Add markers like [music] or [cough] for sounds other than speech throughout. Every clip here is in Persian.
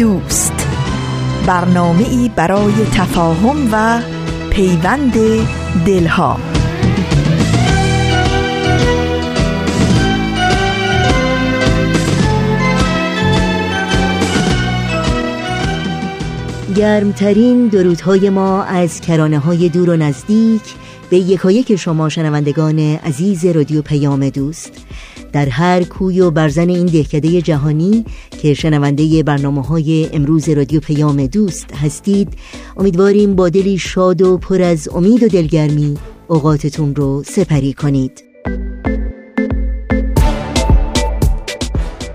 دوست. برنامه ای برای تفاهم و پیوند دلها. گرمترین درودهای ما از کرانه های دور و نزدیک به یکایک شما شنوندگان عزیز رادیو پیام دوست. در هر کوی و برزن این دهکده جهانی که شنونده برنامه های امروز رادیو پیام دوست هستید امیدواریم با دلی شاد و پر از امید و دلگرمی اوقاتتون رو سپری کنید.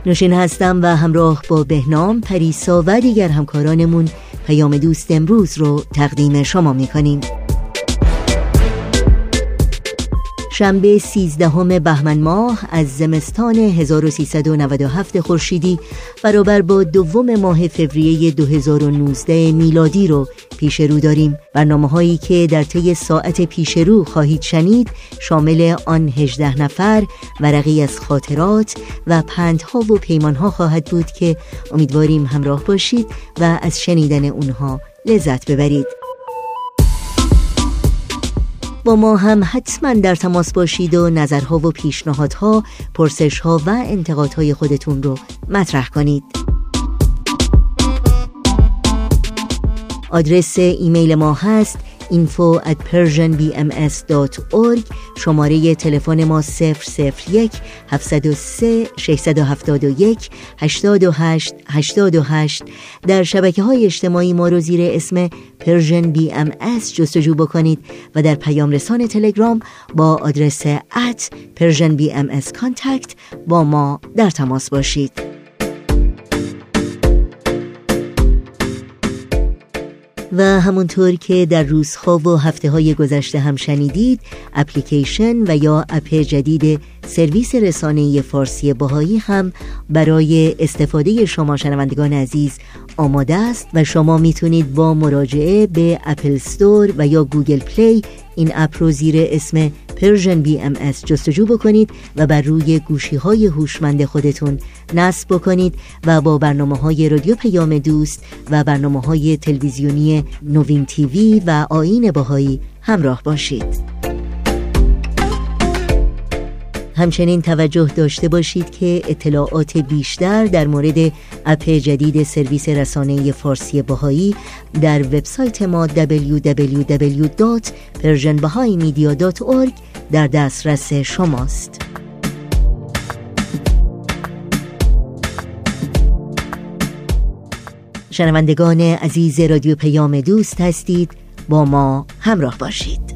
نوشین هستم و همراه با بهنام پریسا و دیگر همکارانمون پیام دوست امروز رو تقدیم شما می‌کنیم. شنبه 13 بهمن ماه از زمستان 1397 خورشیدی برابر با دوم ماه فوریه 2019 میلادی رو پیش رو داریم. برنامه هایی که در طی ساعت پیش رو خواهید شنید شامل آن 18 نفر ورقی از خاطرات و پندها و پیمانها خواهد بود که امیدواریم همراه باشید و از شنیدن اونها لذت ببرید. با ما هم حتما در تماس باشید و نظرها و پیشنهادها، پرسشها و انتقادهای خودتون رو مطرح کنید. آدرس ایمیل ما هست info at persianbms.org شماره تلفن ما 001 703 671 828 828 در شبکه های اجتماعی ما رو زیر اسم پرژن ام جستجو بکنید و در پیام رسان تلگرام با آدرس ات پرژن بی با ما در تماس باشید. و همونطور که در روزها و هفته های گذشته هم شنیدید اپلیکیشن و یا اپ جدید سرویس رسانه فارسی باهایی هم برای استفاده شما شنوندگان عزیز آماده است و شما می‌تونید با مراجعه به Apple Store و یا Google Play این app رو زیر اسم Persian BM جستجو بکنید و بر روی گوشی های هوشمند خودتون نصب بکنید و با برنامه های رادیو پیام دوست و برنامه های تلویزیونی نوین TV و آیین بهایی همراه باشید. همچنین توجه داشته باشید که اطلاعات بیشتر در مورد اپ جدید سرویس رسانه فارسی باهایی در وبسایت ما www.persianbahaimedia.org در دسترس شماست. شنوندگان عزیز رادیو پیام دوست هستید با ما همراه باشید.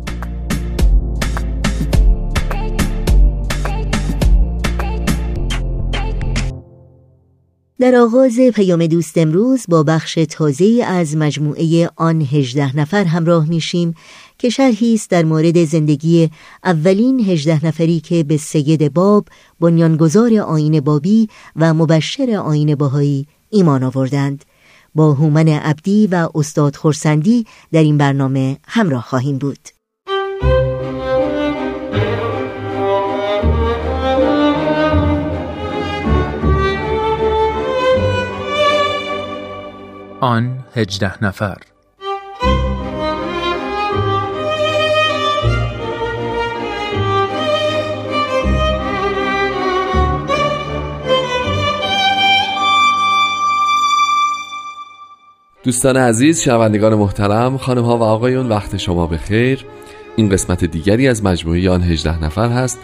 در آغاز پیام دوست امروز با بخش تازه از مجموعه آن هجده نفر همراه میشیم که شرحی است در مورد زندگی اولین هجده نفری که به سید باب بنیانگذار آین بابی و مبشر آین باهایی ایمان آوردند. با هومن عبدی و استاد خورسندی در این برنامه همراه خواهیم بود. آن هجده نفر. دوستان عزیز شنوندگان محترم خانم ها و آقایون وقت شما به خیر این قسمت دیگری از مجموعه آن هجده نفر هست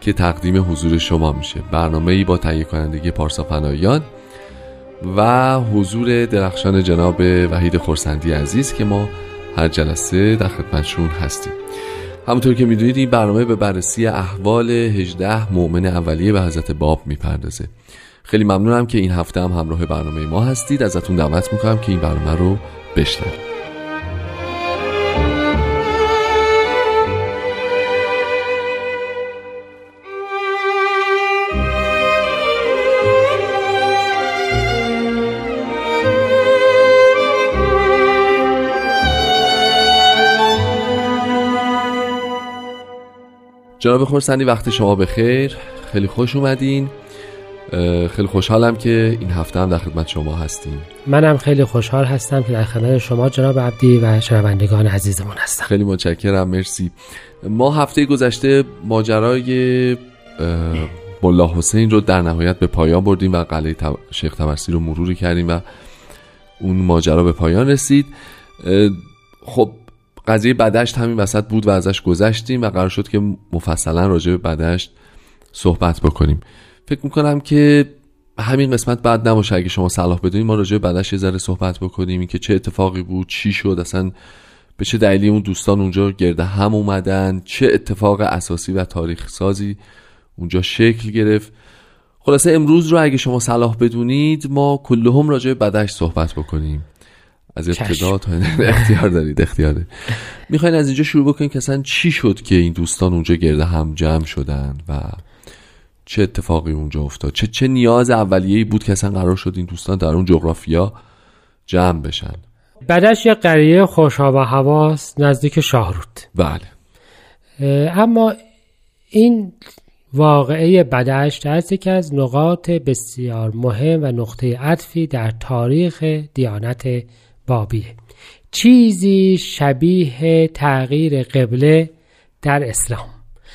که تقدیم حضور شما میشه. برنامه ای با تهیه کنندگی پارسا پناهیان و حضور درخشان جناب وحید خورسندی عزیز که ما هر جلسه در خدمتشون هستیم. همونطور که می‌دونید این برنامه به بررسی احوال 18 مؤمن اولیه به حضرت باب می‌پردازه. خیلی ممنونم که این هفته هم همراه برنامه ما هستید. ازتون دعوت می‌کنم که این برنامه رو بشنوید. جناب خورسندی وقت شما بخیر. خیلی خوش اومدین. خیلی خوشحالم که این هفته هم در خدمت شما هستیم. منم خیلی خوشحال هستم که در خدمت شما جناب عبدی و شنوندگان عزیزمون هستم. خیلی متشکرم مرسی. ما هفته گذشته ماجرای ملا حسین رو در نهایت به پایان بردیم و قلعه شیخ تبرسی رو مروری کردیم و اون ماجرا به پایان رسید. خب قضیه بدشت همین وسط بود و ازش گذشتیم و قرار شد که مفصلا راجع به بدشت صحبت بکنیم. فکر می‌کنم که همین قسمت بعد نباشه. اگه شما صلاح بدونید ما راجع به بدشت یه ذره صحبت بکنیم. که چه اتفاقی بود چی شد اصلا به چه دلیلی اون دوستان اونجا گرده هم اومدن چه اتفاق اساسی و تاریخ سازی اونجا شکل گرفت. خلاصه امروز رو اگه شما صلاح بدونید ما کلهم راجع به بدشت صحبت بکنیم. از ابتدا تا [laughs] اختیار دارید اختیار دارید می‌خواین از اینجا شروع بکنیم که اصلا چی شد که این دوستان اونجا گرده هم جمع شدن و چه اتفاقی اونجا افتاد؟ چه چه نیاز اولیه‌ای بود که اصلا قرار شد این دوستان در اون جغرافیا جمع بشن؟ بعدش یه قریه خوشا و حواس نزدیک شاهرود. بله. اما این واقعه بدشت از یکی از نقاط بسیار مهم و نقطه عطفی در تاریخ دیانت بابیه. چیزی شبیه تغییر قبله در اسلام.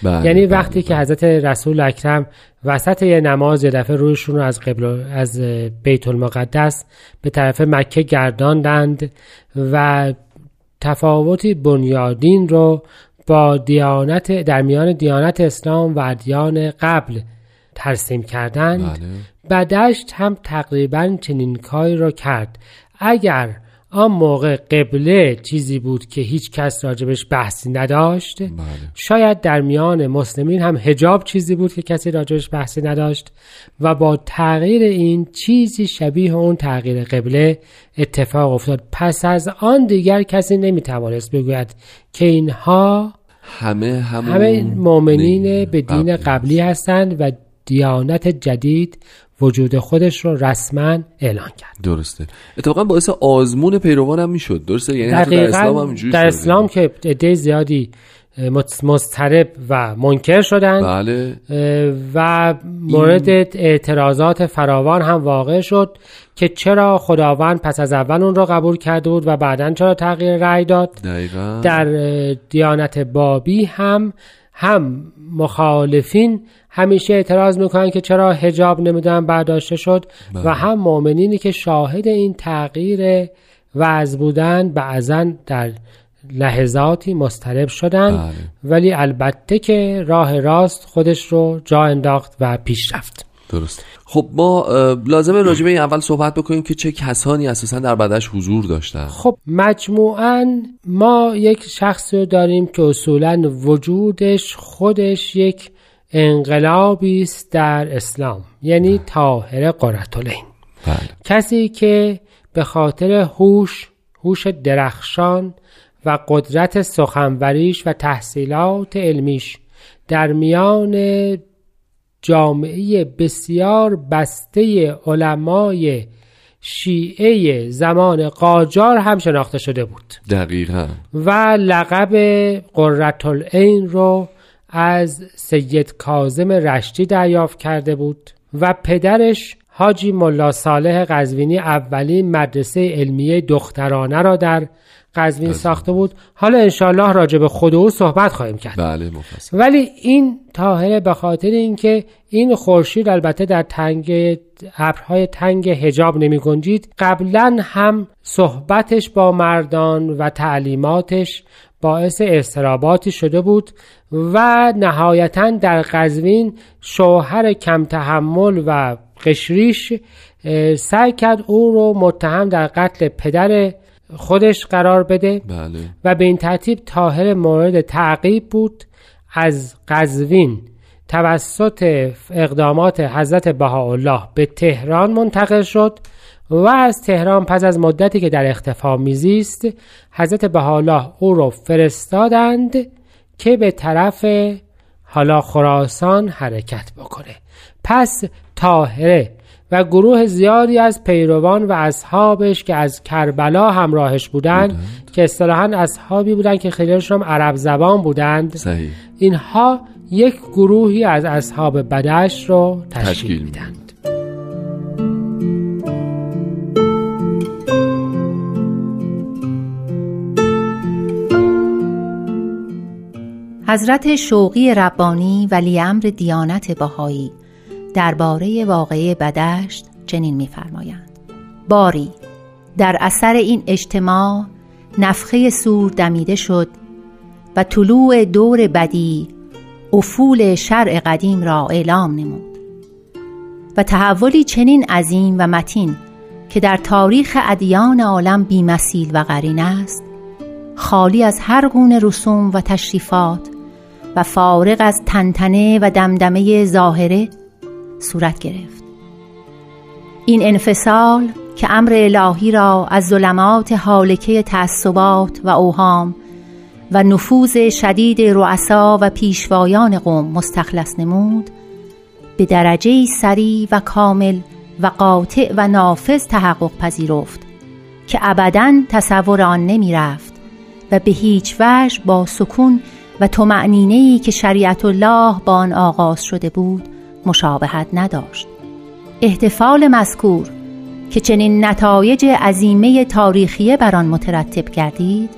بله، یعنی بله، وقتی که بله. حضرت رسول اکرم وسط یه نماز یه دفعه رویشون رو از قبل از بیت المقدس به طرف مکه گرداندند و تفاوتی بنیادین رو با دیانت در میان دیانت اسلام و ادیان قبل ترسیم کردند. بدشت هم تقریبا چنین کاری را کرد. اگر آن موقع قبله چیزی بود که هیچ کس راجبش بحثی نداشت. بله. شاید در میان مسلمین هم هجاب چیزی بود که کسی راجبش بحثی نداشت و با تغییر این چیزی شبیه اون تغییر قبله اتفاق افتاد. پس از آن دیگر کسی نمی‌توانست بگوید که اینها همه همه مؤمنین به دین قبلی هستند و دیانت جدید وجود خودش رو رسما اعلان کرد. درسته. اتفاقا باعث آزمون پیروان هم می‌شد. درسته؟ یعنی در اسلام هم در اسلام که عده زیادی مسترب و منکر شدند بله. و مورد اعتراضات فراوان هم واقع شد که چرا خداوند پس از اول اون را قبول کرده بود و بعدا چرا تغییر رأی داد. دقیقا. در دیانت بابی هم هم مخالفین همیشه اعتراض می‌کنن که چرا هجاب نمی‌دونن برداشته شد و بله. هم مؤمنینی که شاهد این تغییر وضع بودن بعضا در لحظاتی مسترب شدن بله. ولی البته که راه راست خودش رو جا انداخت و پیش رفت درست خب ما لازمه راجبه این اول صحبت بکنیم که چه کسانی اساسا در بدش حضور داشتن خب مجموعا ما یک شخصی رو داریم که اصولا وجودش خودش یک انقلابی است در اسلام یعنی بله. طاهر قرتالعین بله. کسی که به خاطر هوش هوش درخشان و قدرت سخنوریش و تحصیلات علمیش در میان جامعه بسیار بسته علمای شیعه زمان قاجار هم شناخته شده بود. دقیقا. و لقب قررت العین رو از سید کازم رشتی دریافت کرده بود و پدرش حاجی ملا صالح قزوینی اولین مدرسه علمیه دخترانه را در قزوین ساخته بود. حالا انشالله راجع به خود او صحبت خواهیم کرد. بله ولی این تاهره به خاطر اینکه این خورشید البته در تنگ ابرهای تنگ هجاب نمی گنجید قبلا هم صحبتش با مردان و تعلیماتش باعث استراباتی شده بود و نهایتا در قزوین شوهر کم تحمل و قشریش سعی کرد او رو متهم در قتل پدر خودش قرار بده بله. و به این ترتیب تاهر مورد تعقیب بود از قزوین توسط اقدامات حضرت بهاءالله به تهران منتقل شد و از تهران پس از مدتی که در اختفا میزیست حضرت بهاءالله او را فرستادند که به طرف حالا خراسان حرکت بکنه پس تاهره و گروه زیادی از پیروان و اصحابش که از کربلا همراهش بودند, بودند. که اصطلاحا اصحابی بودند که خیلیشون عرب زبان بودند اینها یک گروهی از اصحاب بدش رو تشکیل, تشکیل. میدند حضرت شوقی ربانی ولی امر دیانت بهایی درباره واقعه بدشت چنین می‌فرمایند. باری در اثر این اجتماع نفخه سور دمیده شد و طلوع دور بدی افول شرع قدیم را اعلام نمود. و تحولی چنین عظیم و متین که در تاریخ ادیان عالم بیمثیل و قرین است خالی از هر گونه رسوم و تشریفات و فارغ از تنتنه و دمدمه ظاهره صورت گرفت. این انفصال که امر الهی را از ظلمات حالکه تعصبات و اوهام و نفوذ شدید رؤسا و پیشوایان قوم مستخلص نمود به درجه سریع و کامل و قاطع و نافذ تحقق پذیرفت که ابدا تصور آن نمی رفت و به هیچ وجه با سکون و ای که شریعت الله با آن آغاز شده بود مشابهت نداشت. احتفال مذکور که چنین نتایج عظیمه تاریخیه بر آن مترتب کردید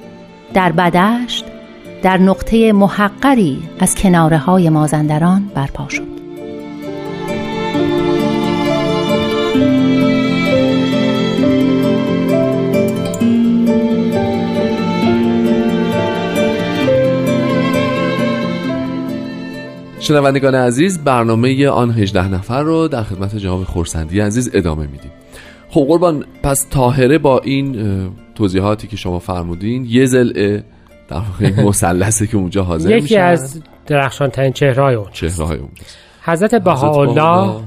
در بدشت در نقطه محقری از کناره های مازندران برپا شد. شنوندگان عزیز برنامه آن 18 نفر رو در خدمت جناب خورسندی عزیز ادامه میدیم. خب قربان پس تاهره با این توضیحاتی که شما فرمودین یه زلعه در واقع [laughs] مثلثه که اونجا حاضر یکی از درخشان ترین چهرهای اون چهرهای اون حضرت بهاءالله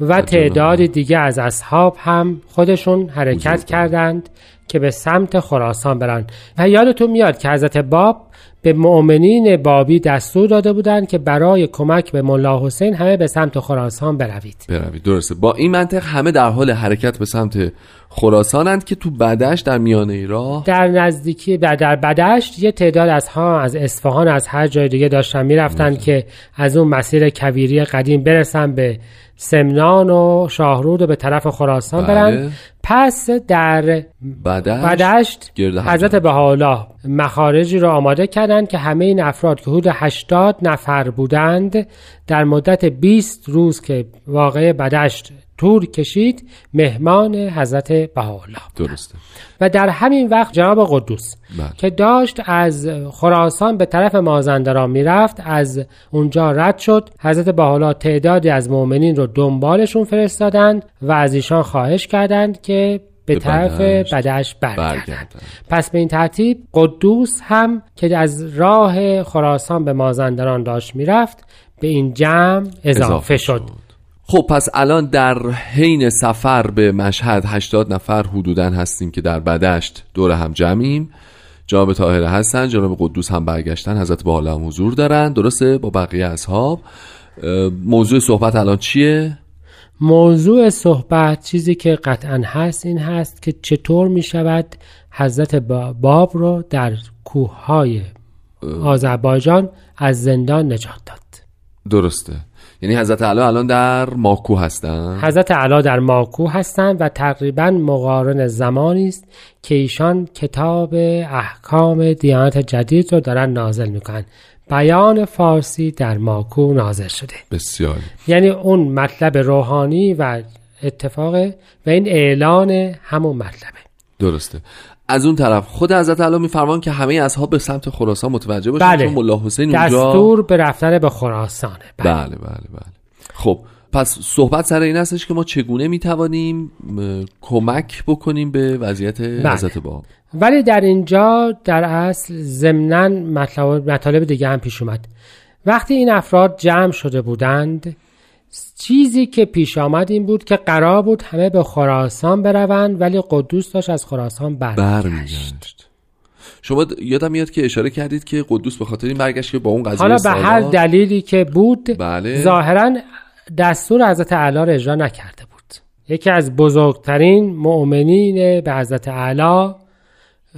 و تعداد دیگه از اصحاب هم خودشون حرکت کردند که به سمت خراسان برن و یادتون میاد که حضرت باب به مؤمنین بابی دستور داده بودند که برای کمک به ملا حسین همه به سمت خراسان بروید. بروید درسته. با این منطق همه در حال حرکت به سمت خراسانند که تو بدشت در میانه راه در نزدیکی در بدشت یه تعداد از ها از اصفهان از هر جای دیگه داشتن می‌رفتن که از اون مسیر کویری قدیم برسن به سمنان و شاهرود و به طرف خراسان بله. برن پس در بدشت, بدشت حضرت بهاءالله مخارجی را آماده کردند که همه این افراد که حدود 80 نفر بودند در مدت 20 روز که واقع بدشت تور کشید مهمان حضرت بهاءالله درسته. و در همین وقت جناب قدوس بله. که داشت از خراسان به طرف مازندران می‌رفت از اونجا رد شد. حضرت بهاءالله تعدادی از مؤمنین رو دنبالشون فرستادند و از ایشان خواهش کردند که به, طرف بدش برگردند. پس به این ترتیب قدوس هم که از راه خراسان به مازندران داشت می‌رفت به این جمع اضافه, شد. خب پس الان در حین سفر به مشهد 80 نفر حدودا هستیم که در بدشت دور هم جمعیم. جناب طاهره هستن جناب قدوس هم برگشتن حضرت با هم حضور دارن. درسته؟ با بقیه اصحاب. موضوع صحبت الان چیه؟ موضوع صحبت چیزی که قطعا هست این هست که چطور می شود حضرت باب رو در کوه های آذربایجان از زندان نجات داد. درسته. یعنی حضرت علا الان در ماکو هستن؟ حضرت علا در ماکو هستند و تقریبا مقارن زمانی است که ایشان کتاب احکام دیانت جدید رو دارن نازل می‌کنن. بیان فارسی در ماکو نازل شده. بسیار. یعنی اون مطلب روحانی و اتفاقه و این اعلان همون مطلبه. درسته. از اون طرف خود حضرت علی میفرمان که همه اصحاب به سمت خراسان متوجه باشن بله. چون ملا حسین اونجا دستور به رفتن به خراسانه بله بله بله, بله. خب پس صحبت سر این هستش که ما چگونه می‌توانیم کمک بکنیم به وضعیت بله. حضرت باب ولی در اینجا در اصل ضمنا مطالب دیگه هم پیش اومد وقتی این افراد جمع شده بودند چیزی که پیش آمد این بود که قرار بود همه به خراسان بروند ولی قدوس داشت از خراسان برمیگشت. شما یادم میاد که اشاره کردید که قدوس به خاطر این برگشت که با اون قضیه حالا به هر دلیلی که بود بله. ظاهرا دستور حضرت اعلی را اجرا نکرده بود. یکی از بزرگترین مؤمنین به حضرت اعلی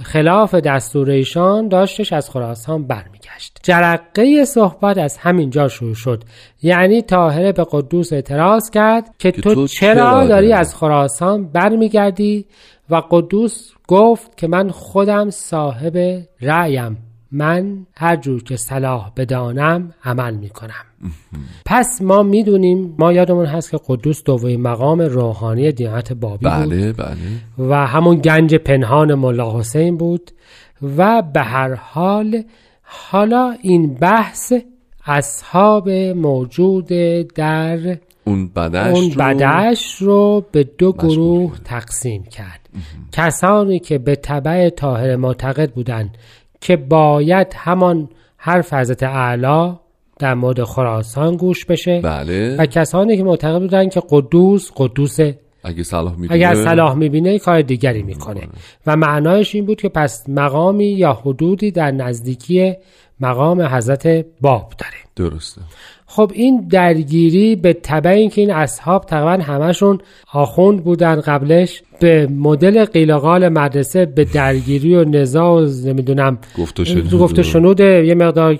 خلاف دستور ایشان داشتش از خراسان برمیگشت. جرقه صحبت از همین جا شروع شد. یعنی طاهره به قدوس اعتراض کرد که, تو, چرا داری از خراسان برمیگردی؟ و قدوس گفت که من خودم صاحب رأیم. من هر جور که صلاح بدانم عمل می‌کنم. پس ما می‌دونیم ما یادمون هست که قدوس دومین مقام روحانی دیانت بابی بود. بله بله. و همون گنج پنهان ملا حسین بود و به هر حال حالا این بحث اصحاب موجود در اون بدش اون رو بدش رو به دو گروه. تقسیم کرد. کسانی که به طبع طاهر معتقد بودند که باید همان حرف حضرت اعلی در مورد خراسان گوش بشه بله. و کسانی که معتقد بودند که قدوس قدوس اگه صلاح می‌دونه اگر صلاح می‌بینه کار دیگری می‌کنه. و معنایش این بود که پس مقامی یا حدودی در نزدیکی مقام حضرت باب داره. درسته. خب این درگیری به تبع اینکه این اصحاب تقریبا همشون آخوند بودن قبلش به مدل قیلقال مدرسه به درگیری و نزاع و نمی‌دونم گفت و شنود یه مقدار.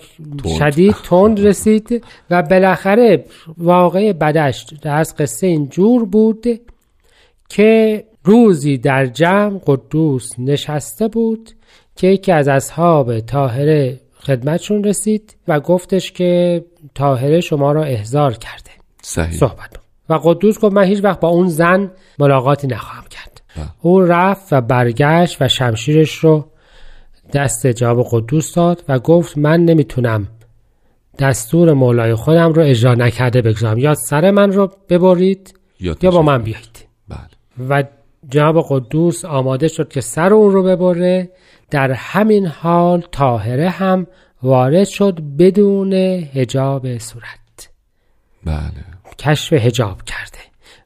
شدید تند رسید و بالاخره واقع بدشت در از قصه این جور بود که روزی در جمع قدوس نشسته بود که یکی از اصحاب طاهره خدمتشون رسید و گفتش که طاهره شما را احضار کرده صحیح صحبت. و قدوس گفت من هیچ وقت با اون زن ملاقاتی نخواهم کرد بله. او رفت و برگشت و شمشیرش رو دست جواب قدوس داد و گفت من نمی‌تونم دستور مولای خودم رو اجرا نکرده بگذارم یا سر من رو ببرید یا یا با. من بیایید بله و جناب قدوس آماده شد که سر اون رو ببره در همین حال طاهره هم وارد شد بدون هجاب صورت. بله. کشف هجاب کرده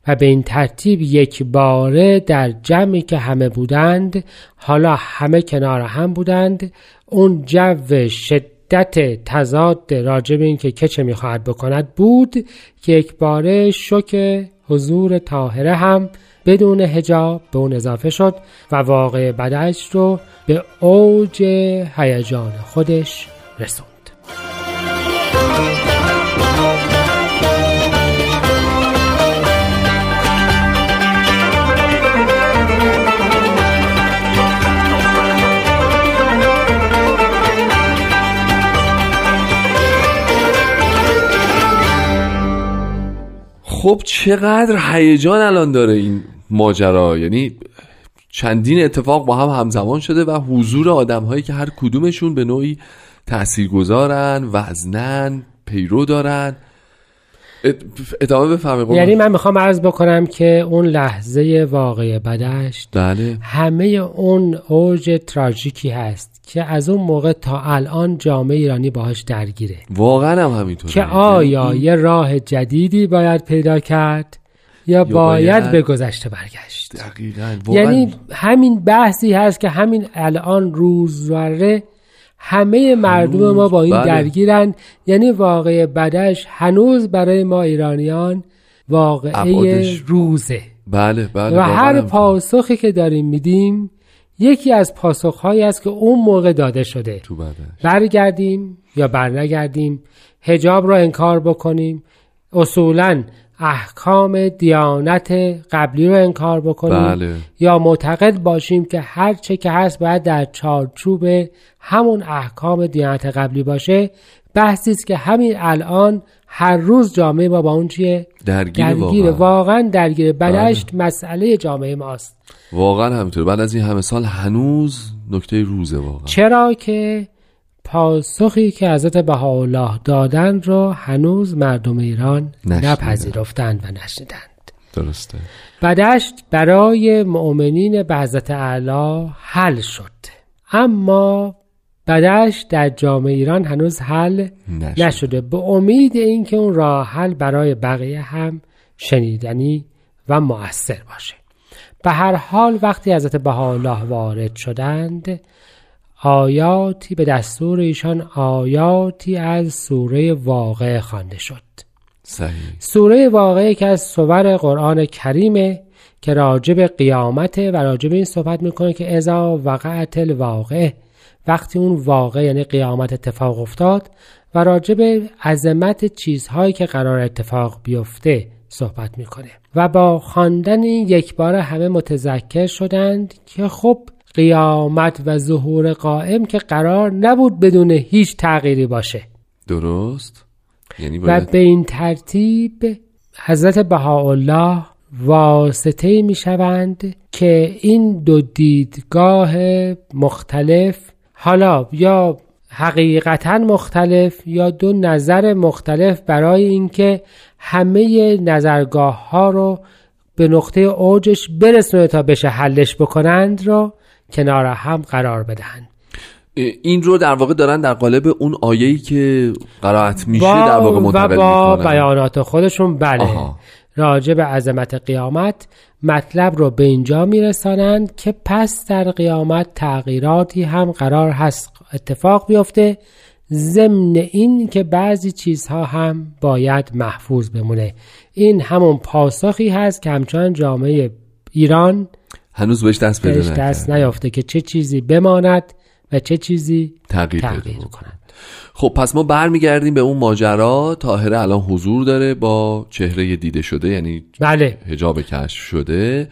و به این ترتیب یک باره در جمعی که همه بودند حالا همه کنار هم بودند اون جو شدت تضاد راجب این که که چه می‌خواهد بکند بود که یک باره شک حضور طاهره هم بدون هجاب به اون اضافه شد و واقع بدش رو به اوج هیجان خودش رسوند. خب چقدر هیجان الان داره این ماجرا یعنی چندین اتفاق با هم همزمان شده و حضور آدم هایی که هر کدومشون به نوعی تاثیرگذارن وزنن پیرو دارن. ادامه قربان. یعنی من می‌خوام عرض بکنم که اون لحظه واقع بدشت بله. همه اون اوج تراژیکی هست که از اون موقع تا الان جامعه ایرانی باهاش درگیره. واقعا هم همینطوره. که آیا یه راه جدیدی باید پیدا کرد؟ یا, باید, باید به گذشته برگشت. دقیقا واقعا. یعنی همین بحثی هست که همین الان روزواره همه مردم ما با این بله. درگیرن یعنی واقع بدش هنوز برای ما ایرانیان واقعه. روزه. بله بله و هر. پاسخی که داریم میدیم یکی از پاسخهایی است که اون موقع داده شده. تو بله برگردیم یا برنگردیم هجاب را انکار بکنیم. اصولا احکام دیانت قبلی رو انکار بکنیم بله. یا معتقد باشیم که هر چه که هست باید در چارچوب همون احکام دیانت قبلی باشه بحثی است که همین الان هر روز جامعه ما با اون چیه؟ درگیر درگیره واقعا. واقعا درگیره بدشت مسئله جامعه ماست. واقعا همینطوره بعد از این همه سال هنوز نکته روزه واقعا. چرا که پاسخی که حضرت بهاءالله دادن رو هنوز مردم ایران نشنیدن. نپذیرفتند و نشنیدند. درسته. بدشت برای مؤمنین به حضرت اعلی حل شد. اما بدشت در جامعه ایران هنوز حل نشد. نشده. به امید اینکه اون راه حل برای بقیه هم شنیدنی و مؤثر باشه. به هر حال وقتی حضرت بهاءالله وارد شدند آیاتی به دستور ایشان آیاتی از سوره واقع خوانده شد. صحیح. سوره واقعه که از سور قرآن کریمه که راجب قیامته و راجب این صحبت می‌کنه که ازا وقعت الواقع وقتی اون واقع یعنی قیامت اتفاق افتاد و راجب عظمت چیزهایی که قرار اتفاق بیفته صحبت می‌کنه. و با خواندن این یک بار همه متذکر شدند که خب قیامت و ظهور قائم که قرار نبود بدون هیچ تغییری باشه. درست؟ یعنی و به این ترتیب حضرت بهاءالله واسطه می شوند که این دو دیدگاه مختلف حالا یا حقیقتا مختلف یا دو نظر مختلف برای اینکه همه نظرگاه ها رو به نقطه اوجش برسونه تا بشه حلش بکنند رو کنار هم قرار بدهند. این رو در واقع دارن در قالب اون آیه‌ای که قرائت میشه در واقع منتقل و با بیانات خودشون بله. آها. راجع به عظمت قیامت مطلب رو به اینجا میرسانند که پس در قیامت تغییراتی هم قرار هست. اتفاق بیفته ضمن این که بعضی چیزها هم باید محفوظ بمونه. این همون پاسخی هست که همچنان جامعه ایران هنوز بهش دست بهش دست نیافته که چه چیزی بماند و چه چیزی تغییر, تغییر کند. خب پس ما برمیگردیم به اون ماجرا. تاهره الان حضور داره با چهره دیده شده یعنی بله. هجاب کشف شده.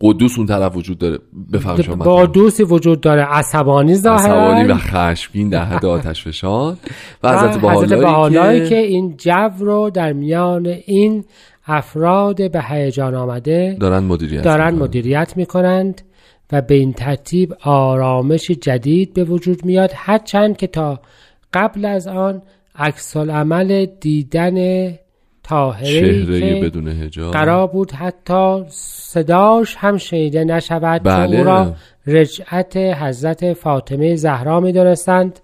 قدوس اون طرف وجود داره. بفهم شما قدوسی وجود داره. عصبانی ظاهرا. عصبانی و خشمگین در حد آتش فشان. و حضرت بهالایی که... که این جو رو در میان این افراد به هیجان آمده دارن مدیریت دارن مدیریت می‌کنند و به این ترتیب آرامش جدید به وجود میاد هرچند که تا قبل از آن عکس عمل دیدن تاهره که بدون هجاب قرار بود حتی صداش هم شنیده نشود بله. او را رجعت حضرت فاطمه زهرا می دانستند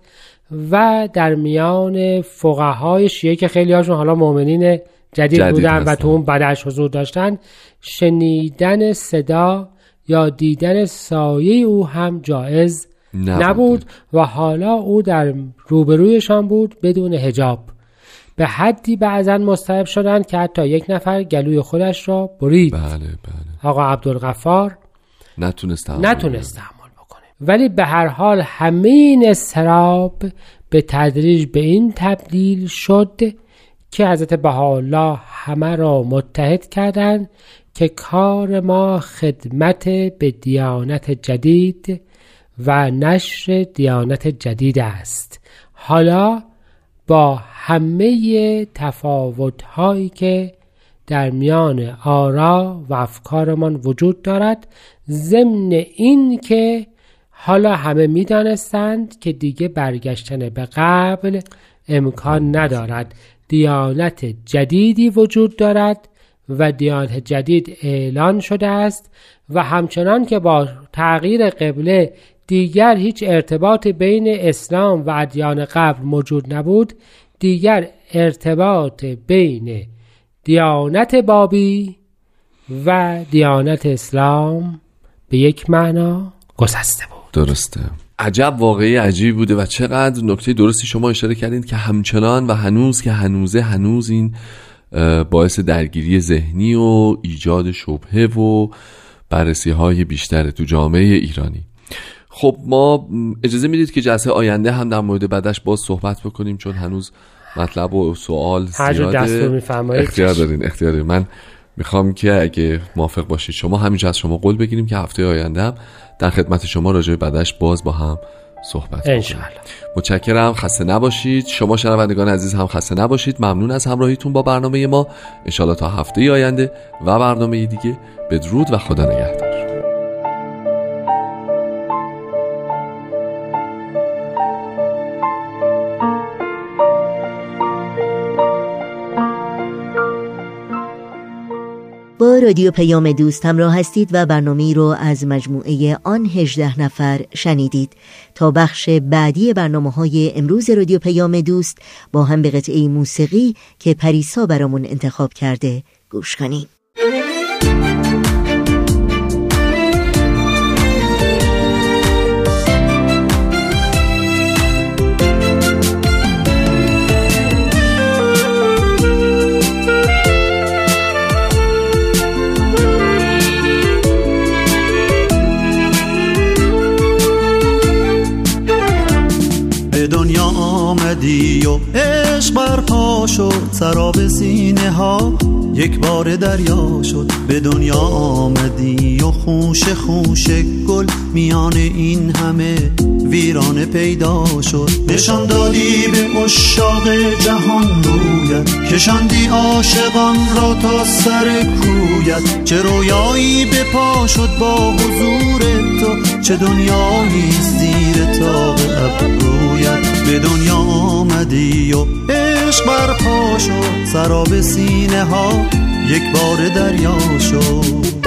و در میان فقهای شیعه که خیلی هاشون حالا مؤمنین جدید, جدید بودن و تو اون بدش حضور داشتن. شنیدن صدا یا دیدن سایه او هم جایز نبود, نبود و حالا او در روبرویشان بود بدون هجاب به حدی بعضا مستحب شدند که حتی یک نفر گلوی خودش را برید. بله بله. آقا عبدالغفار نتونست نتونست تحمل بکنه. ولی به هر حال همه این استراب به تدریج به این تبدیل شد که حضرت بهاءالله همه را متحد کردند که کار ما خدمت به دیانت جدید و نشر دیانت جدید است. حالا با همه تفاوت هایی که در میان آرا و افکارمان وجود دارد ضمن این که حالا همه می‌دانستند که دیگه برگشتن به قبل امکان ندارد. دیانت جدیدی وجود دارد و دیانت جدید اعلان شده است و همچنان که با تغییر قبله دیگر هیچ ارتباط بین اسلام و ادیان قبل موجود نبود دیگر ارتباط بین دیانت بابی و دیانت اسلام به یک معنا گسسته بود. درسته. عجب واقعی عجیب بوده و چقدر نکته درستی شما اشاره کردین که همچنان و هنوز که هنوزه هنوز این باعث درگیری ذهنی و ایجاد شبهه و بررسی های بیشتره تو جامعه ایرانی. خب ما اجازه می‌دید که جلسه آینده هم در مورد بعدش باز صحبت بکنیم چون هنوز مطلب و سوال زیاده. اختیار دارین اختیار دارین. من می‌خوام که اگه موافق باشید شما همینجا از شما قول بگیریم که هفته آینده هم در خدمت شما راجع بعدش باز با هم صحبت انشالله متشکرم. خسته نباشید. شما شنوندگان عزیز هم خسته نباشید. ممنون از همراهیتون با برنامه ما. انشالله تا هفته آینده و برنامه دیگه. بدرود و خدا نگهدار. رادیو پیام دوست همراه هستید و برنامه رو از مجموعه آن هجده نفر شنیدید. تا بخش بعدی برنامه های امروز رادیو پیام دوست با هم به قطعه موسیقی که پریسا برامون انتخاب کرده گوش کنیم. آمدی و عشق برپا شد سراب سینه ها یک بار دریا شد. به دنیا آمدی و خوش خوش گل میان این همه ویرانه پیدا شد. نشان دادی به اشاق جهان رویت کشاندی عاشقان را تا سر کویت. چه رویایی به پا شد با حضور تو چه دنیایی زیر تاق ابرویت. به دنیا آمدی و عشق برپا شد. سراب سینه ها یک بار دریا شد.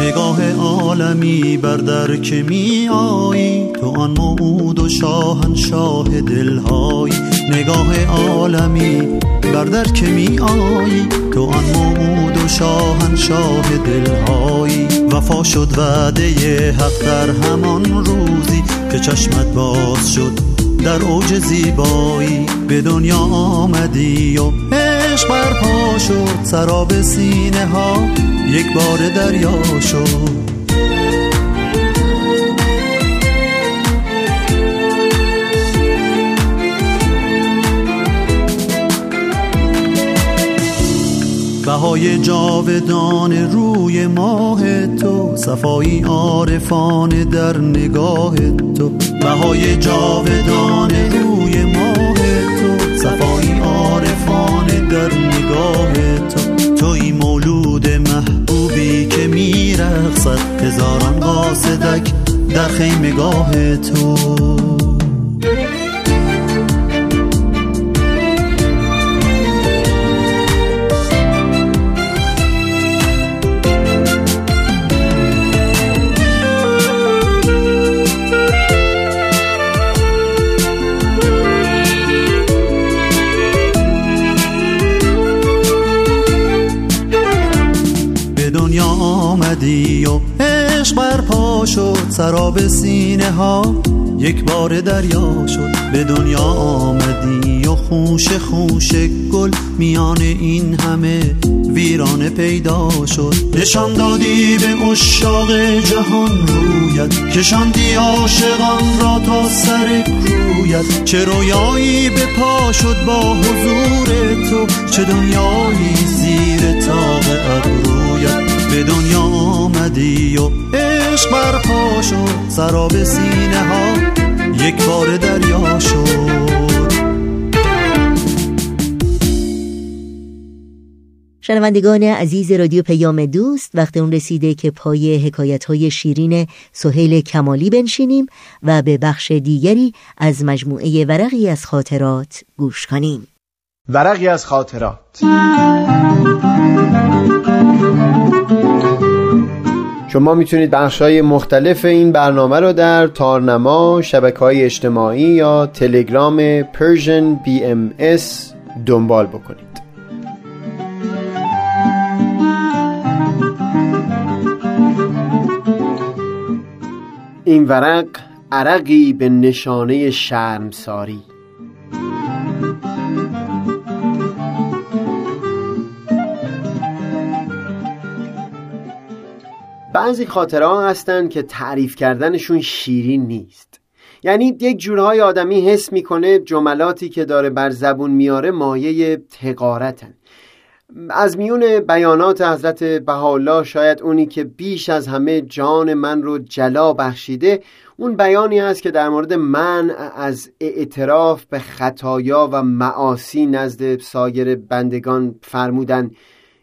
نگاه عالمی بر در که می آیی تو آن موعود و شاهنشاه دلهایی. نگاه عالمی بر در که می آیی. تو آن موعود و شاهنشاه دلهایی. وفا شد وعده حق در همان روزی که چشمت باز شد در اوج زیبایی. به دنیا آمدی و عشق برپا شد. سراب سینه ها یک بار دریا شد. بهای جاودان روی ماه تو صفایی عارفان در نگاه تو. بهای جاودان روی ماه تو صفایی عارفان در نگاه تو. توی مولود محبوبی که میرقصد هزاران قاصدک در خیمگاه تو. آمدی و عشق برپا شد سراب سینه ها. یک بار دریا شد به دنیا آمدی و خوش خوش گل میان این همه ویرانه پیدا شد. نشان دادی به اشاق جهان رویت کشاندی عاشقان را تا سر کویت. چه رویایی به پا شد با حضور تو چه دنیایی زیر تاق دنیا آمدی و عشق برپا شد. سراب سینه ها یک بار دریا شد. شنوندگان عزیز رادیو پیام دوست وقت اون رسیده که پای حکایت های شیرین سهیل کمالی بنشینیم و به بخش دیگری از مجموعه ورقی از خاطرات گوش کنیم. ورقی از خاطرات. شما می‌تونید بخش های مختلف این برنامه رو در تارنما، شبکه های اجتماعی یا تلگرام Persian BMS دنبال بکنید. این ورق عرقی به نشانه شرمساری. بعضی خاطره ها هستن که تعریف کردنشون شیرین نیست. یعنی یک جورهای آدمی حس می‌کنه جملاتی که داره بر زبون میاره مایه تقارتن. از میون بیانات حضرت بهاءالله شاید اونی که بیش از همه جان من رو جلا بخشیده اون بیانی هست که در مورد من از اعتراف به خطایا و معاصی نزد سایر بندگان فرمودن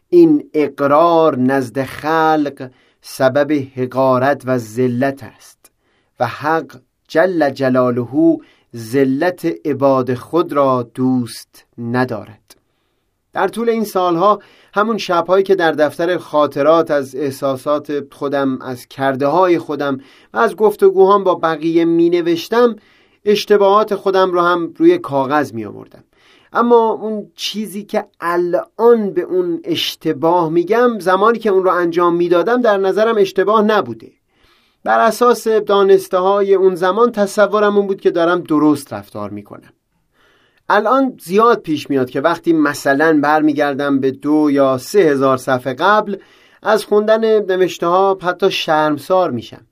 این اقرار نزد خلق سبب حقارت و ذلت است و حق جل جلاله ذلت عباد خود را دوست ندارد. در طول این سالها همون شبهایی که در دفتر خاطرات از احساسات خودم از کرده های خودم و از گفتگوهام با بقیه می نوشتم اشتباهات خودم رو هم روی کاغذ می آوردم اما اون چیزی که الان به اون اشتباه میگم زمانی که اون رو انجام می‌دادم در نظرم اشتباه نبوده. بر اساس دانسته های اون زمان تصورم اون بود که دارم درست رفتار می‌کنم. الان زیاد پیش میاد که وقتی مثلا برمیگردم به دو یا سه هزار صفحه قبل از خوندن نوشته ها حتی شرمسار میشم.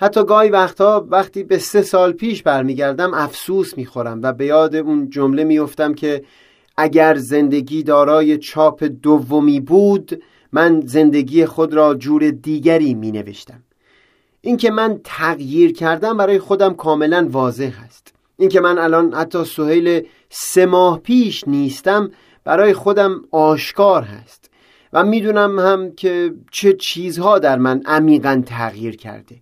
حتی گاهی وقتها وقتی به سه سال پیش برمیگردم افسوس می‌خورم و به یاد اون جمله میفتم که اگر زندگی دارای چاپ دومی بود من زندگی خود را جور دیگری می نوشتم اینکه من تغییر کردم برای خودم کاملا واضح است. اینکه من الان حتی سهیل سه ماه پیش نیستم برای خودم آشکار هست. و می‌دونم هم که چه چیزها در من عمیقا تغییر کرده.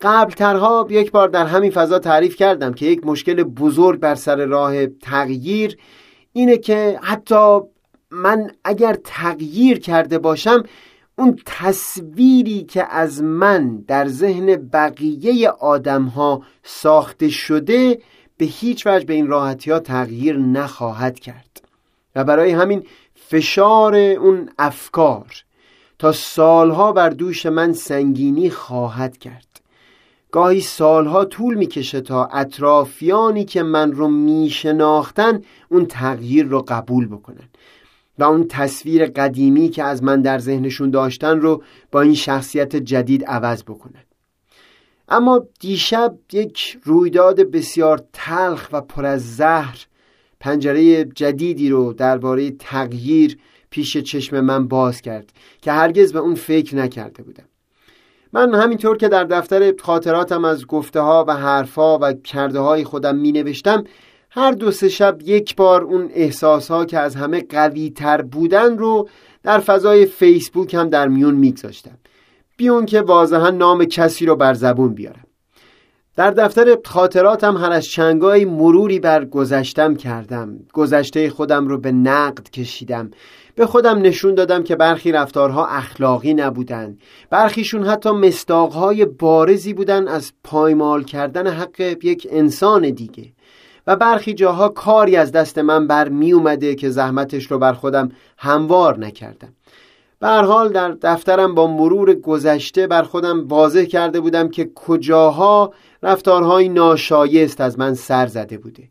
قبل ترها یک بار در همین فضا تعریف کردم که یک مشکل بزرگ بر سر راه تغییر اینه که حتی من اگر تغییر کرده باشم اون تصویری که از من در ذهن بقیه آدم ها ساخته شده به هیچ وجه به این راحتی ها تغییر نخواهد کرد. و برای همین فشار اون افکار تا سالها بر دوش من سنگینی خواهد کرد. گاهی سالها طول می‌کشه تا اطرافیانی که من رو میشناختن اون تغییر رو قبول بکنن. و اون تصویر قدیمی که از من در ذهنشون داشتن رو با این شخصیت جدید عوض بکنن. اما دیشب یک رویداد بسیار تلخ و پر از زهر پنجره جدیدی رو درباره تغییر پیش چشم من باز کرد که هرگز به اون فکر نکرده بودم. من همینطور که در دفتر خاطراتم از گفته ها و حرفها و کرده های خودم می نوشتم هر دو سه شب یک بار اون احساس ها که از همه قوی تر بودن رو در فضای فیسبوک هم در میون میگذاشتم. بیون که واضحا نام کسی رو بر زبون بیارم. در دفتر خاطراتم هر از چنگای مروری بر گذشتم کردم. گذشته خودم رو به نقد کشیدم. به خودم نشون دادم که برخی رفتارها اخلاقی نبودن برخیشون حتی مستاقهای بارزی بودن از پایمال کردن حق یک انسان دیگه. و برخی جاها کاری از دست من بر می اومده که زحمتش رو بر خودم هموار نکردم. به حال در دفترم با مرور گذشته بر خودم واضح کرده بودم که کجاها رفتارهای ناشایست از من سر زده بوده.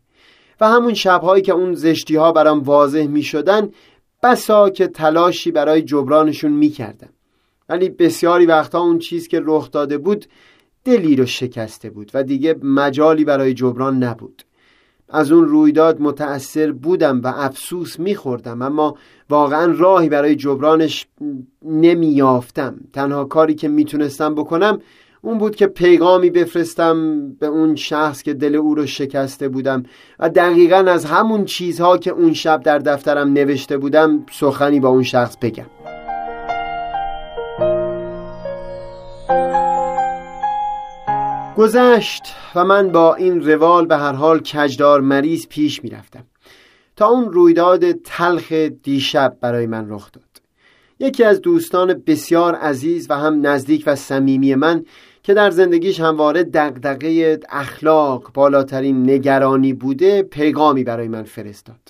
و همون شبهایی که اون زشتی ها برام واضح می شدن بسا که تلاشی برای جبرانشون می کردم ولی بسیاری وقتا اون چیز که رخ داده بود دلی رو شکسته بود و دیگه مجالی برای جبران نبود. از اون رویداد متأثر بودم و افسوس میخوردم اما واقعا راهی برای جبرانش نمیافتم تنها کاری که می‌تونستم بکنم اون بود که پیغامی بفرستم به اون شخص که دل او رو شکسته بودم و دقیقا از همون چیزها که اون شب در دفترم نوشته بودم سخنی با اون شخص بگم. گذشت و من با این روال به هر حال کجدار مریض پیش می‌رفتم تا اون رویداد تلخ دیشب برای من رخ داد. یکی از دوستان بسیار عزیز و هم نزدیک و صمیمی من که در زندگیش همواره دقدقه اخلاق بالاترین نگرانی بوده پیغامی برای من فرستاد.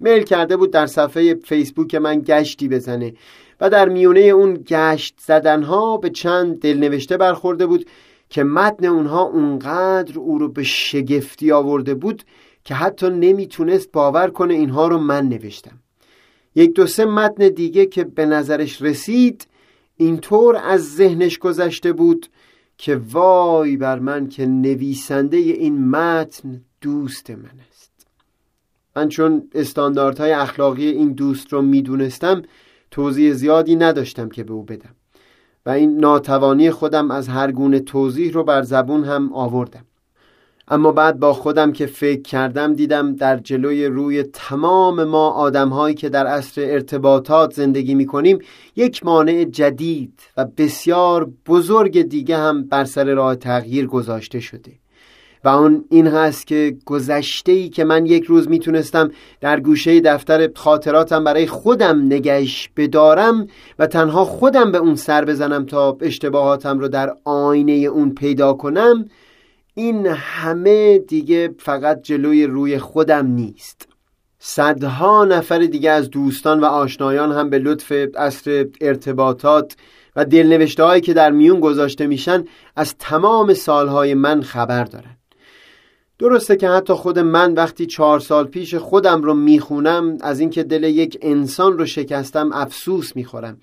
میل کرده بود در صفحه فیسبوک من گشتی بزنه و در میونه اون گشت زدنها به چند دلنوشته برخورده بود که متن اونها اونقدر او رو به شگفتی آورده بود که حتی نمی‌تونست باور کنه اینها رو من نوشتم. یک دو سه متن دیگه که به نظرش رسید اینطور از ذهنش گذشته بود که وای بر من که نویسنده این متن دوست من است. من چون استانداردهای اخلاقی این دوست رو می‌دونستم توضیح زیادی نداشتم که به او بدم. و این ناتوانی خودم از هر گونه توضیح رو بر زبون هم آوردم. اما بعد با خودم که فکر کردم دیدم در جلوی روی تمام ما آدمهایی که در عصر ارتباطات زندگی می کنیم یک مانع جدید و بسیار بزرگ دیگه هم بر سر راه تغییر گذاشته شده. و اون این هست که گذشته ای که من یک روز می‌تونستم در گوشه دفتر خاطراتم برای خودم نگهش بدارم و تنها خودم به اون سر بزنم تا اشتباهاتم رو در آینه اون پیدا کنم این همه دیگه فقط جلوی روی خودم نیست. صدها نفر دیگه از دوستان و آشنایان هم به لطف اصر ارتباطات و دلنوشته هایی که در میون گذاشته میشن از تمام سالهای من خبر دارن. درسته که حتی خود من وقتی چهار سال پیش خودم رو می‌خونم از اینکه دل یک انسان رو شکستم افسوس می‌خورم.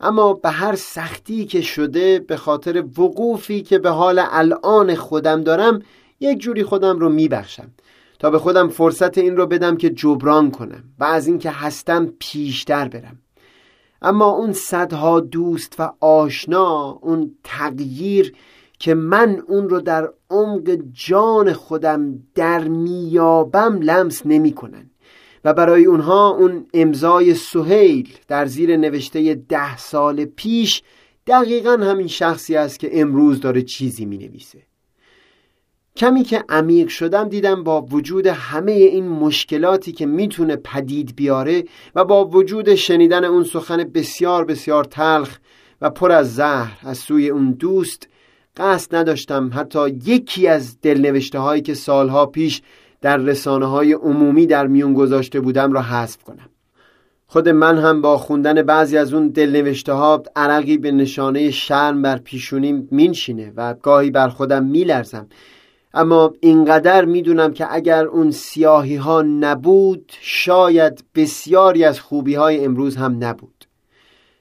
اما به هر سختی که شده به خاطر وقوفی که به حال الان خودم دارم یک جوری خودم رو میبخشم. تا به خودم فرصت این رو بدم که جبران کنم و از اینکه هستم پیشتر برم. اما اون صدها دوست و آشنا اون تغییر که من اون رو در عمق جان خودم در میابم لمس نمی کنن و برای اونها اون امضای سهیل در زیر نوشته ده سال پیش دقیقا همین شخصی است که امروز داره چیزی می نویسه کمی که عمیق شدم دیدم با وجود همه این مشکلاتی که می‌تونه پدید بیاره و با وجود شنیدن اون سخن بسیار بسیار تلخ و پر از زهر از سوی اون دوست قصد نداشتم حتی یکی از دلنوشته هایی که سالها پیش در رسانه های عمومی در میون گذاشته بودم را حذف کنم. خود من هم با خوندن بعضی از اون دلنوشته ها عرقی به نشانه شرم بر پیشونیم مینشینه و گاهی بر خودم میلرزم. اما اینقدر می‌دونم که اگر اون سیاهی ها نبود شاید بسیاری از خوبی های امروز هم نبود.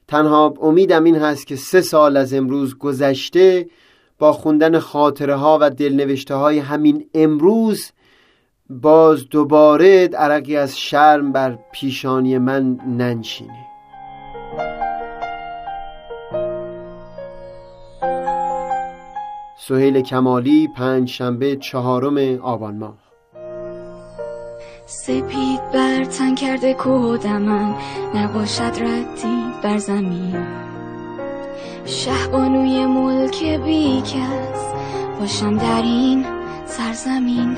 تنها امیدم این هست که سه سال از امروز گذشته با خوندن خاطره ها و دلنوشته های همین امروز باز دوباره عرقی از شرم بر پیشانی من ننشینه سهیل کمالی پنج شنبه چهارم آبان ماه. سپید بر تن کرده کوه نباشد ردی بر زمین. شهبانوی ملک بیکس باشم در این سرزمین.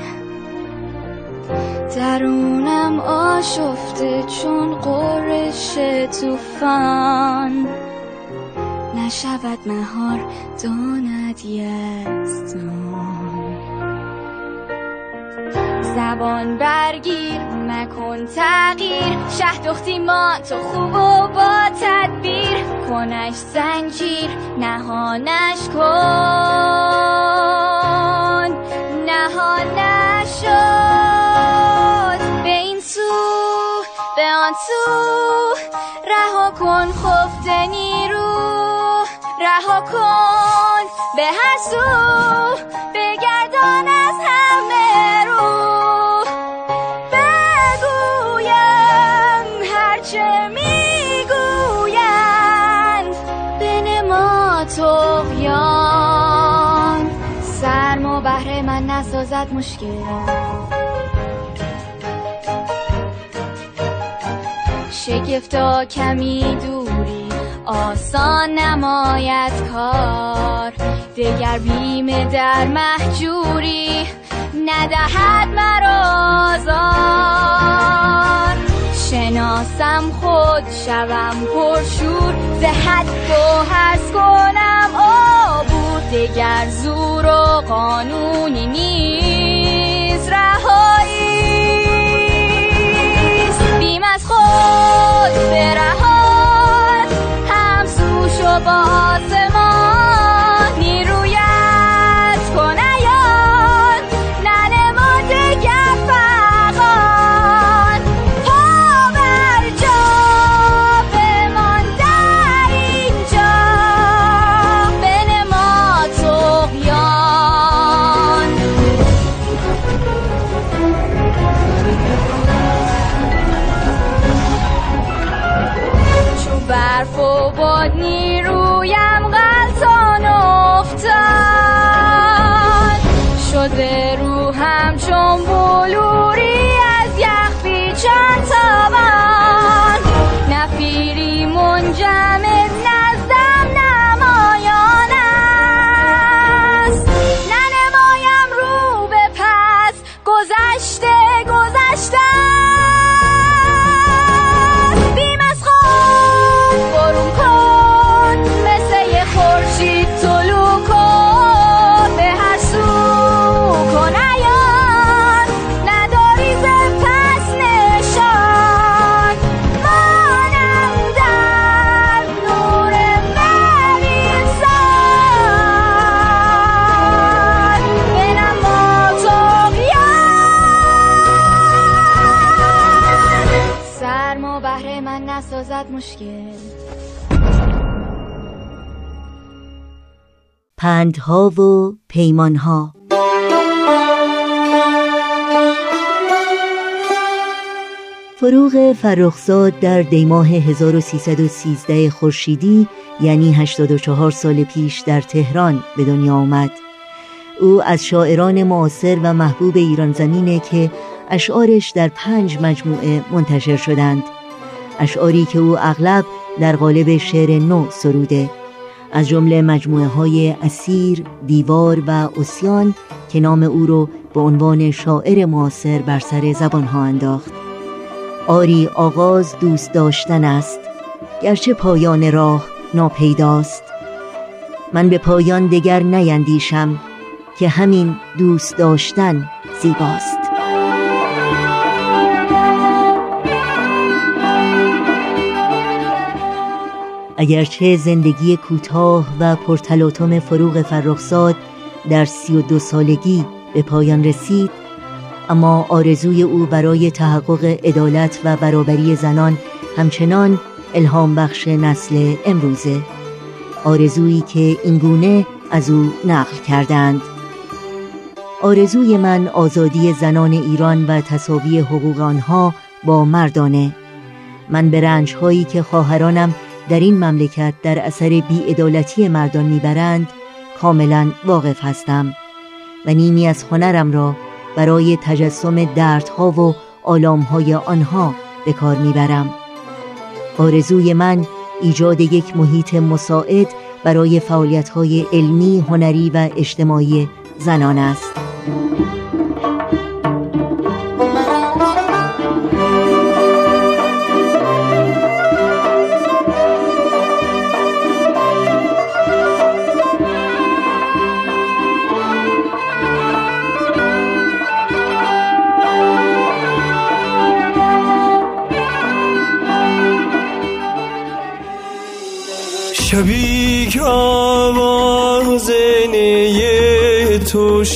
درونم آشفته چون قرش توفان نشود مهار داند یزدان. زبان برگیر مکن تغییر. شه دختی ما تو خوب و با تدبیر. کنش زنجیر نهانش کن. نهانش شد به آن سو رها کن خفته نیرو. رها کن به هر سو بگردان از همه رو. بگویم هرچه می‌گویند. بنما تغیان سرم و بهر من نسازد مشکل شگفتا کمی دوری آسان نماید کار. دگر بیم در محجوری ندهد مرا زار شناسم خود شوم پرشور زهد گوهرز کنم آبور. دگر زور و قانونی نیست رهایی بیم از خود برهان همسو شو با آسمان. پندها و پیمانها. فروغ فرخزاد در دیماه 1313 خورشیدی یعنی 84 سال پیش در تهران به دنیا آمد. او از شاعران معاصر و محبوب ایران زمینه که اشعارش در پنج مجموعه منتشر شدند. اشعاری که او اغلب در قالب شعر نو سروده. از جمله مجموعه های اسیر، دیوار و اسیان که نام او رو به عنوان شاعر معاصر بر سر زبان ها انداخت. آری آغاز دوست داشتن است گرچه پایان راه ناپیداست. من به پایان دگر نیندیشم که همین دوست داشتن زیباست. اگرچه زندگی کوتاه و پرتلاطم فروغ فرخزاد در سی و دو سالگی به پایان رسید اما آرزوی او برای تحقق عدالت و برابری زنان همچنان الهام بخش نسل امروزه. آرزویی که اینگونه از او نقل کردند. آرزوی من آزادی زنان ایران و تصاوی حقوق آنها با مردانه. من به رنجهایی که خواهرانم در این مملکت در اثر بیعدالتی مردان می‌برند کاملا واقف هستم و نیمی از هنرم را برای تجسم دردها و آلامهای آنها به کار می‌برم آرزوی من ایجاد یک محیط مساعد برای فعالیت‌های علمی، هنری و اجتماعی زنان است.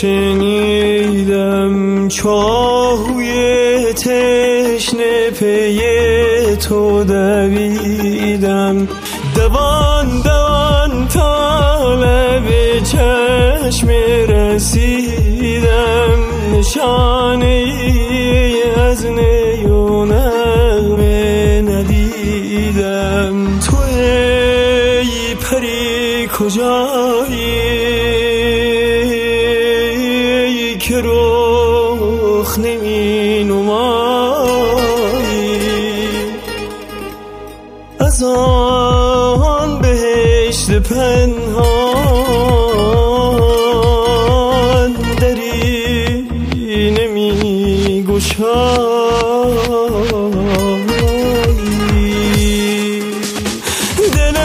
شنیدم چاهوی تشنه پی تو دویدم. دوان دوان طالب چشم رسیدم. نشانه از نیونم ندیدم. تو پری کجایی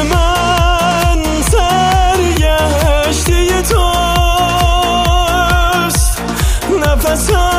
من سرگشته توست. نفسم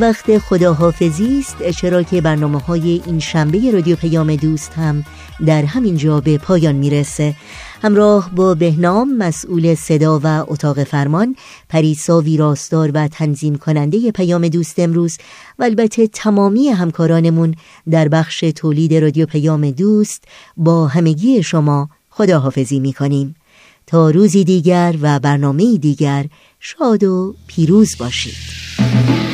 وقت خداحافظی است چرا که برنامه های این شنبه رادیو پیام دوست هم در همین جا به پایان می‌رسه. همراه با بهنام مسئول صدا و اتاق فرمان پریسا ویراستار و تنظیم کننده پیام دوست امروز و البته تمامی همکارانمون در بخش تولید رادیو پیام دوست با همگی شما خداحافظی می‌کنیم. تا روزی دیگر و برنامه دیگر شاد و پیروز باشید.